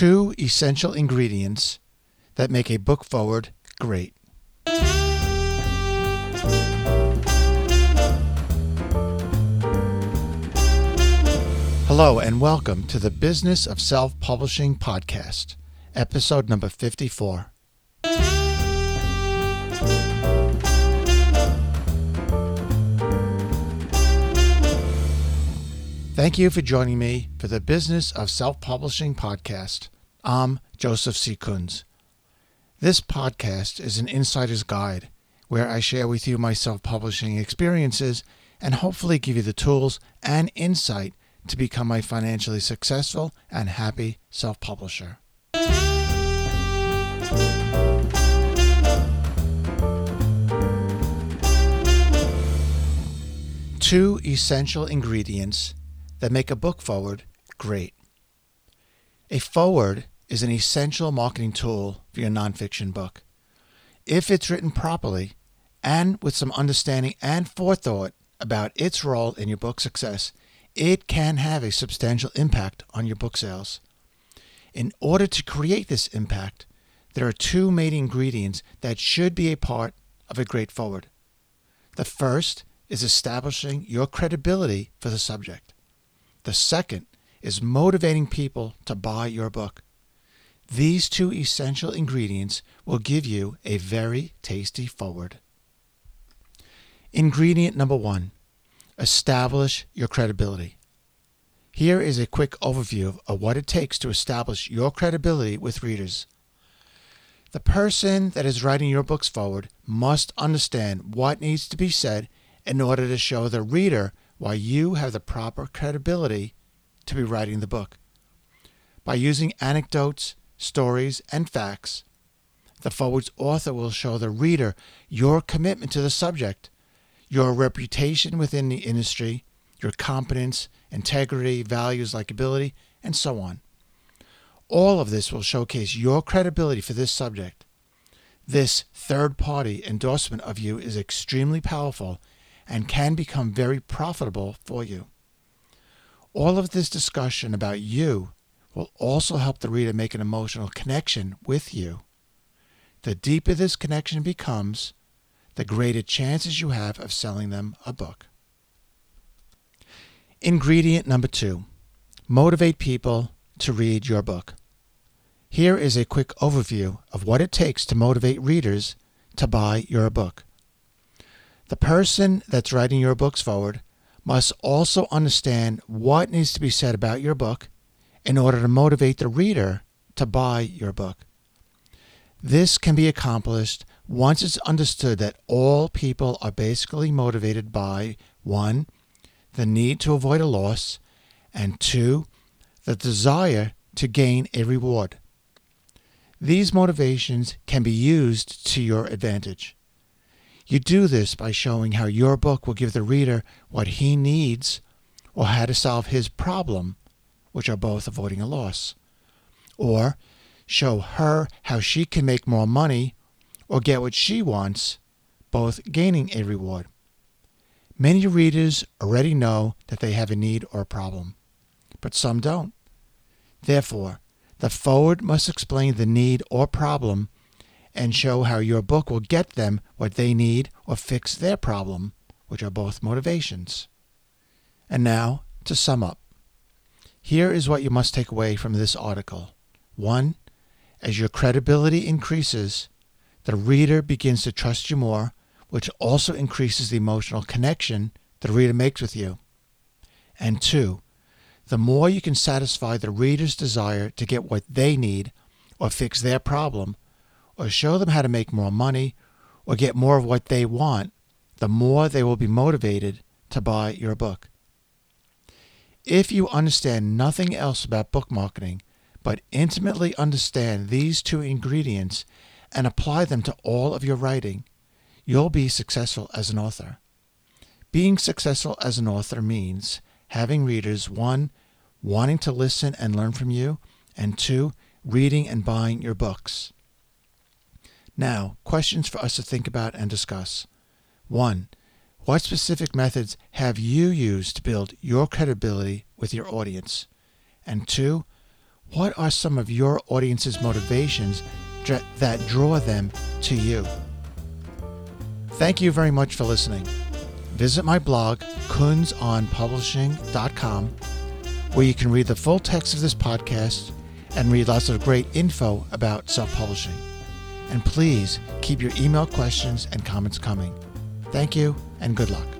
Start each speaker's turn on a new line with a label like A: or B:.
A: Two essential ingredients that make a book foreword great. Hello, and welcome to the Business of Self Publishing podcast, episode number 54. Thank you for joining me for the Business of Self Publishing podcast. I'm Joseph C. Kunz. This podcast is an insider's guide where I share with you my self publishing experiences and hopefully give you the tools and insight to become a financially successful and happy self publisher. Two essential ingredients that make a book foreword great. A foreword is an essential marketing tool for your nonfiction book. If it's written properly and with some understanding and forethought about its role in your book's success, it can have a substantial impact on your book sales. In order to create this impact, there are two main ingredients that should be a part of a great foreword. The first is establishing your credibility for the subject. The second is motivating people to buy your book. These two essential ingredients will give you a very tasty foreword. Ingredient number one establish your credibility. Here is a quick overview of what it takes to establish your credibility with readers. The person that is writing your books foreword must understand what needs to be said in order to show the reader why you have the proper credibility to be writing the book. By using anecdotes, stories, and facts, the foreword's author will show the reader your commitment to the subject, your reputation within the industry, your competence, integrity, values, likability, and so on. All of this will showcase your credibility for this subject. This third party endorsement of you is extremely powerful and can become very profitable for you. All of this discussion about you will also help the reader make an emotional connection with you. The deeper this connection becomes, the greater chances you have of selling them a book. Ingredient number two motivate people to read your book. Here is a quick overview of what it takes to motivate readers to buy your book. The person that's writing your books foreword must also understand what needs to be said about your book in order to motivate the reader to buy your book. This can be accomplished once it's understood that all people are basically motivated by 1. the need to avoid a loss, and 2. the desire to gain a reward. These motivations can be used to your advantage. You do this by showing how your book will give the reader what he needs or how to solve his problem, which are both avoiding a loss. Or show her how she can make more money or get what she wants, both gaining a reward. Many readers already know that they have a need or a problem, but some don't. Therefore, the foreword must explain the need or problem and show how your book will get them what they need or fix their problem, which are both motivations. And now, to sum up. Here is what you must take away from this article. 1. As your credibility increases, the reader begins to trust you more, which also increases the emotional connection the reader makes with you. And 2. The more you can satisfy the reader's desire to get what they need or fix their problem, or show them how to make more money or get more of what they want, the more they will be motivated to buy your book. If you understand nothing else about book marketing, but intimately understand these two ingredients and apply them to all of your writing, you'll be successful as an author. Being successful as an author means having readers, one, wanting to listen and learn from you, and two, reading and buying your books. Now, questions for us to think about and discuss. 1. What specific methods have you used to build your credibility with your audience? And 2. What are some of your audience's motivations that draw them to you? Thank you very much for listening. Visit my blog, kunzonpublishing.com, where you can read the full text of this podcast and read lots of great info about self publishing. And please keep your email questions and comments coming. Thank you and good luck.